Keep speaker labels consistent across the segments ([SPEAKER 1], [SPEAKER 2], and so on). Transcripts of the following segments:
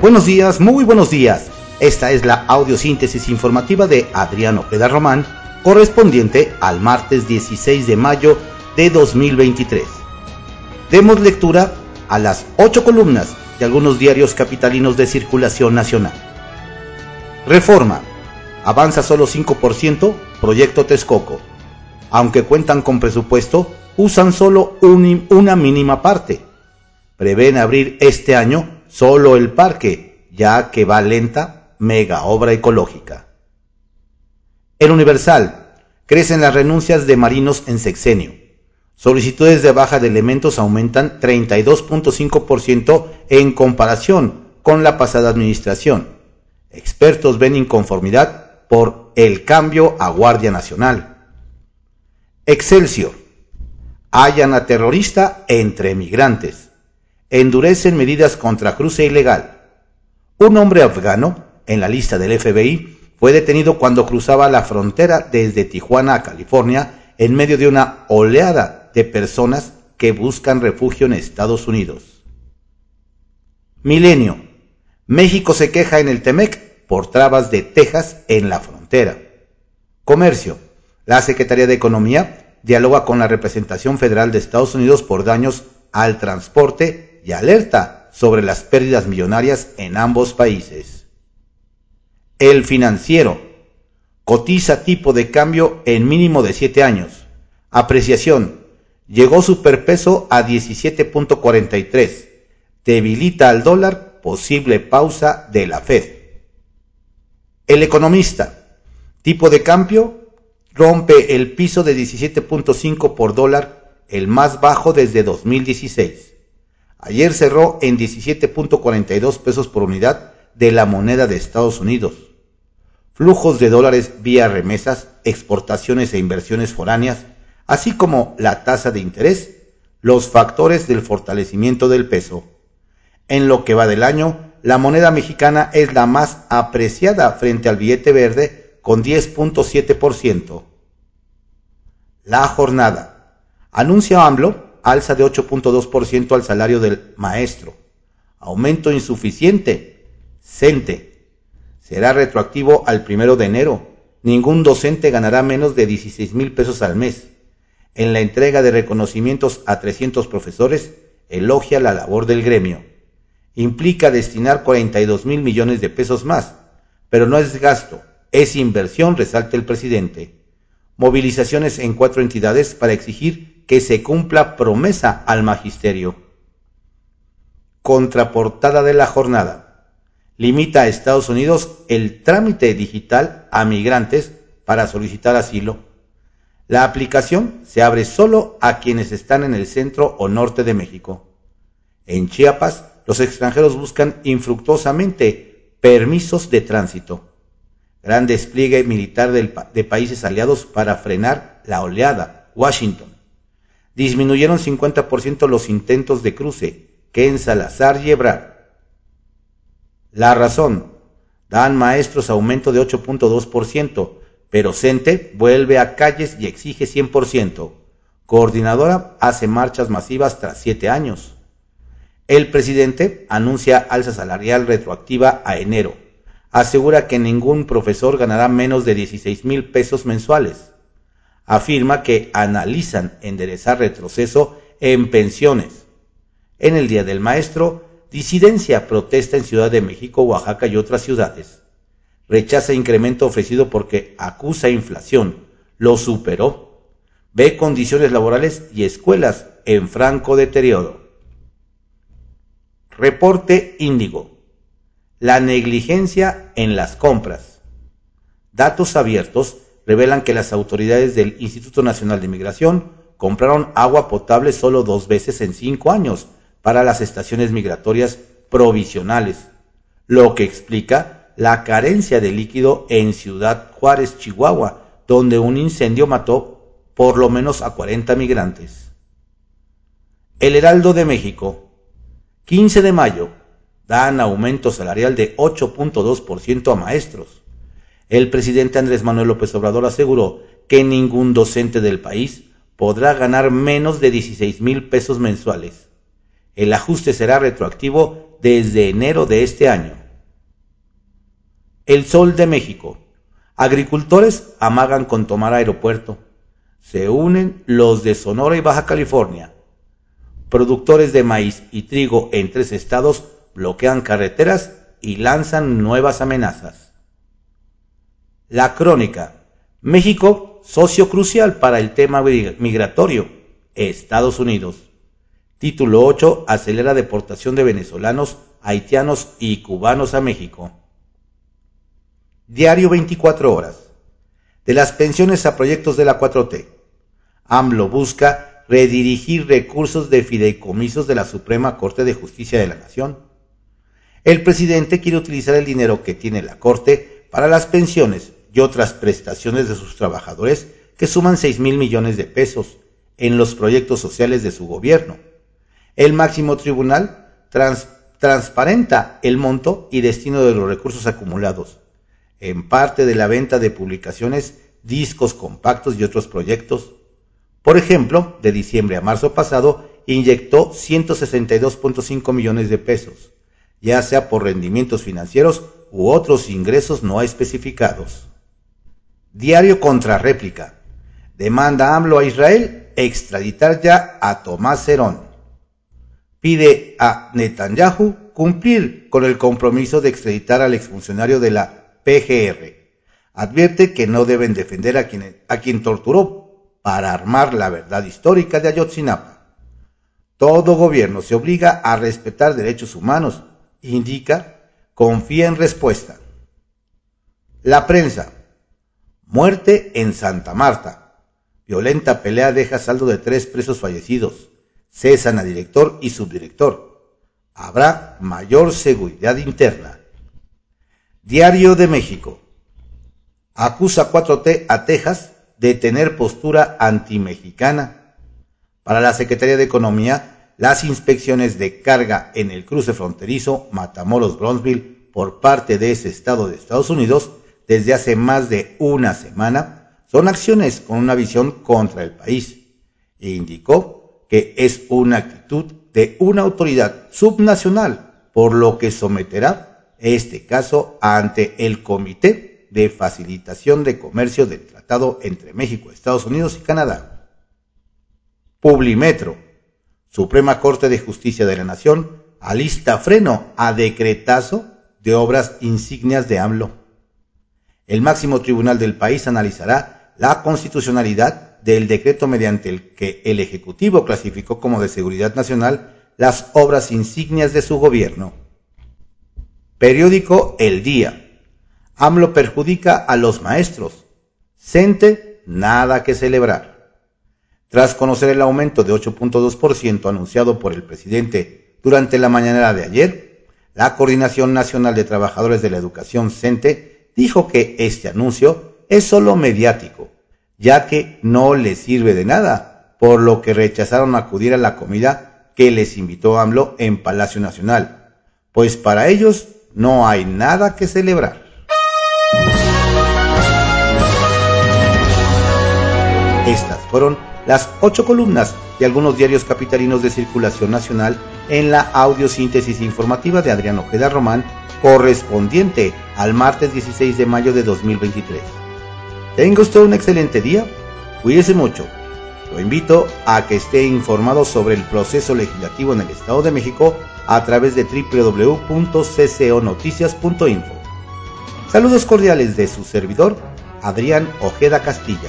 [SPEAKER 1] Buenos días, muy buenos días. Esta es la audiosíntesis informativa de Adriano Ojeda Román, correspondiente al martes 16 de mayo de 2023. Demos lectura a las ocho columnas de algunos diarios capitalinos de circulación nacional. Reforma. Avanza solo 5%, proyecto Texcoco. Aunque cuentan con presupuesto, usan solo una mínima parte. Prevén abrir este año solo el parque, ya que va lenta mega obra ecológica. En Universal, crecen las renuncias de marinos en sexenio. Solicitudes de baja de elementos aumentan 32.5% en comparación con la pasada administración. Expertos ven inconformidad por el cambio a Guardia Nacional. Excelsior. Hallan a terrorista entre migrantes endurecen medidas contra cruce ilegal. Un hombre afgano, en la lista del FBI, fue detenido cuando cruzaba la frontera desde Tijuana a California en medio de una oleada de personas que buscan refugio en Estados Unidos. Milenio. México se queja en el Temec por trabas de Texas en la frontera. Comercio. La Secretaría de Economía dialoga con la representación federal de Estados Unidos por daños al transporte y alerta sobre las pérdidas millonarias en ambos países. El financiero cotiza tipo de cambio en mínimo de 7 años. Apreciación. Llegó superpeso a 17.43. Debilita al dólar. Posible pausa de la Fed. El economista. Tipo de cambio rompe el piso de 17.5 por dólar, el más bajo desde 2016. Ayer cerró en 17.42 pesos por unidad de la moneda de Estados Unidos. Flujos de dólares vía remesas, exportaciones e inversiones foráneas, así como la tasa de interés, los factores del fortalecimiento del peso. En lo que va del año, la moneda mexicana es la más apreciada frente al billete verde con 10.7%. La jornada. Anuncia AMLO alza de 8.2% al salario del maestro. Aumento insuficiente. CENTE. Será retroactivo al primero de enero. Ningún docente ganará menos de 16 mil pesos al mes. En la entrega de reconocimientos a 300 profesores, elogia la labor del gremio. Implica destinar 42 mil millones de pesos más, pero no es gasto, es inversión, resalta el presidente. Movilizaciones en cuatro entidades para exigir que se cumpla promesa al magisterio. Contraportada de la jornada. Limita a Estados Unidos el trámite digital a migrantes para solicitar asilo. La aplicación se abre solo a quienes están en el centro o norte de México. En Chiapas, los extranjeros buscan infructuosamente permisos de tránsito. Gran despliegue militar de países aliados para frenar la oleada. Washington disminuyeron 50% los intentos de cruce que en Salazar y Ebrard. La razón, dan maestros aumento de 8.2%, pero CENTE vuelve a calles y exige 100%. Coordinadora hace marchas masivas tras siete años. El presidente anuncia alza salarial retroactiva a enero. Asegura que ningún profesor ganará menos de 16 mil pesos mensuales afirma que analizan enderezar retroceso en pensiones. En el Día del Maestro, disidencia protesta en Ciudad de México, Oaxaca y otras ciudades. Rechaza incremento ofrecido porque acusa inflación. Lo superó. Ve condiciones laborales y escuelas en franco deterioro. Reporte Índigo. La negligencia en las compras. Datos abiertos revelan que las autoridades del Instituto Nacional de Migración compraron agua potable solo dos veces en cinco años para las estaciones migratorias provisionales, lo que explica la carencia de líquido en Ciudad Juárez, Chihuahua, donde un incendio mató por lo menos a 40 migrantes. El Heraldo de México, 15 de mayo, dan aumento salarial de 8.2% a maestros el presidente Andrés Manuel López Obrador aseguró que ningún docente del país podrá ganar menos de 16 mil pesos mensuales. El ajuste será retroactivo desde enero de este año. El Sol de México. Agricultores amagan con tomar aeropuerto. Se unen los de Sonora y Baja California. Productores de maíz y trigo en tres estados bloquean carreteras y lanzan nuevas amenazas. La crónica. México, socio crucial para el tema migratorio. Estados Unidos. Título 8. Acelera deportación de venezolanos, haitianos y cubanos a México. Diario 24 horas. De las pensiones a proyectos de la 4T. AMLO busca redirigir recursos de fideicomisos de la Suprema Corte de Justicia de la Nación. El presidente quiere utilizar el dinero que tiene la Corte para las pensiones y otras prestaciones de sus trabajadores que suman 6 mil millones de pesos en los proyectos sociales de su gobierno. El máximo tribunal transparenta el monto y destino de los recursos acumulados, en parte de la venta de publicaciones, discos compactos y otros proyectos. Por ejemplo, de diciembre a marzo pasado, inyectó 162.5 millones de pesos, ya sea por rendimientos financieros u otros ingresos no especificados. Diario contra réplica. Demanda AMLO a Israel extraditar ya a Tomás Cerón. Pide a Netanyahu cumplir con el compromiso de extraditar al exfuncionario de la PGR. Advierte que no deben defender a quien, a quien torturó para armar la verdad histórica de Ayotzinapa. Todo gobierno se obliga a respetar derechos humanos, indica, confía en respuesta. La prensa. Muerte en Santa Marta. Violenta pelea deja saldo de tres presos fallecidos. Cesan a director y subdirector. Habrá mayor seguridad interna. Diario de México. Acusa 4T a Texas de tener postura antimexicana. Para la Secretaría de Economía, las inspecciones de carga en el cruce fronterizo Matamoros-Bronzeville por parte de ese estado de Estados Unidos desde hace más de una semana son acciones con una visión contra el país e indicó que es una actitud de una autoridad subnacional, por lo que someterá este caso ante el Comité de Facilitación de Comercio del Tratado entre México, Estados Unidos y Canadá. Publimetro. Suprema Corte de Justicia de la Nación alista freno a decretazo de obras insignias de AMLO. El máximo tribunal del país analizará la constitucionalidad del decreto mediante el que el Ejecutivo clasificó como de seguridad nacional las obras insignias de su gobierno. Periódico El Día. AMLO perjudica a los maestros. CENTE, nada que celebrar. Tras conocer el aumento de 8.2% anunciado por el presidente durante la mañana de ayer, la Coordinación Nacional de Trabajadores de la Educación CENTE dijo que este anuncio es solo mediático, ya que no les sirve de nada, por lo que rechazaron acudir a la comida que les invitó AMLO en Palacio Nacional, pues para ellos no hay nada que celebrar. Estas fueron las ocho columnas de algunos diarios capitalinos de circulación nacional en la audiosíntesis informativa de Adrián Ojeda Román, correspondiente al martes 16 de mayo de 2023. Tenga usted un excelente día, cuídese mucho. Lo invito a que esté informado sobre el proceso legislativo en el Estado de México a través de www.cconoticias.info. Saludos cordiales de su servidor, Adrián Ojeda Castilla.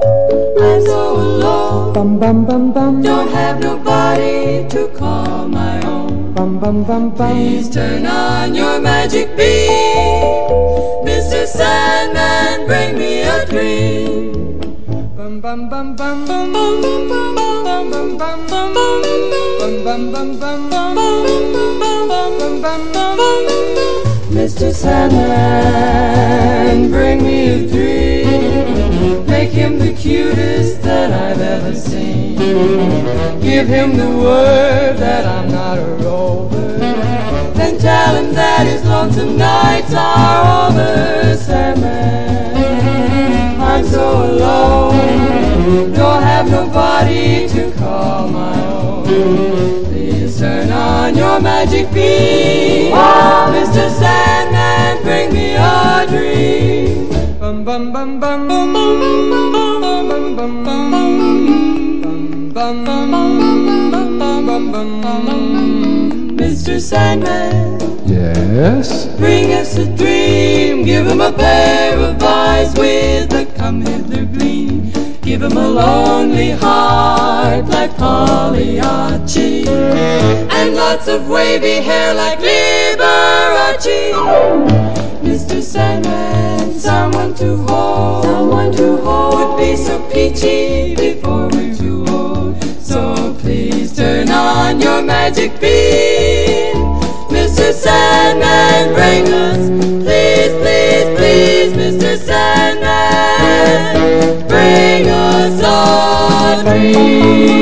[SPEAKER 2] so alone. Bum, bum, bum, bum. Don't have nobody to call my own. Bum, bum, bum, bum. Please turn on your magic beam. Mr. Sandman, bring me a dream. Bum, bum, bum, bum. Bum, bum, bum, bum. Bum, bum, bum, bum. Bum, bum, bum, bum. Bum, bum, bum, bum. Mr. Sandman, bring me a dream. Make him the cutest that I've ever seen. Give him the word that I'm not a rover. Then tell him that his lonesome nights are over, Sandman. I'm so alone, don't have nobody to call my own. Please turn on your magic beam, oh, Mr. Sandman, Bum bum bum bum bum bum bum bum bum Mr. Sandman,
[SPEAKER 3] Yes?
[SPEAKER 2] bring us a dream. Give him a pair of eyes with a come hither gleam. Give him a lonely heart like Pagliacci, and lots of wavy hair like Liberace. To hold, someone to hold would be so peachy before we're too old. So please turn on your magic beam, Mr. Sandman, bring us, please, please, please, Mr. Sandman, bring us a dream.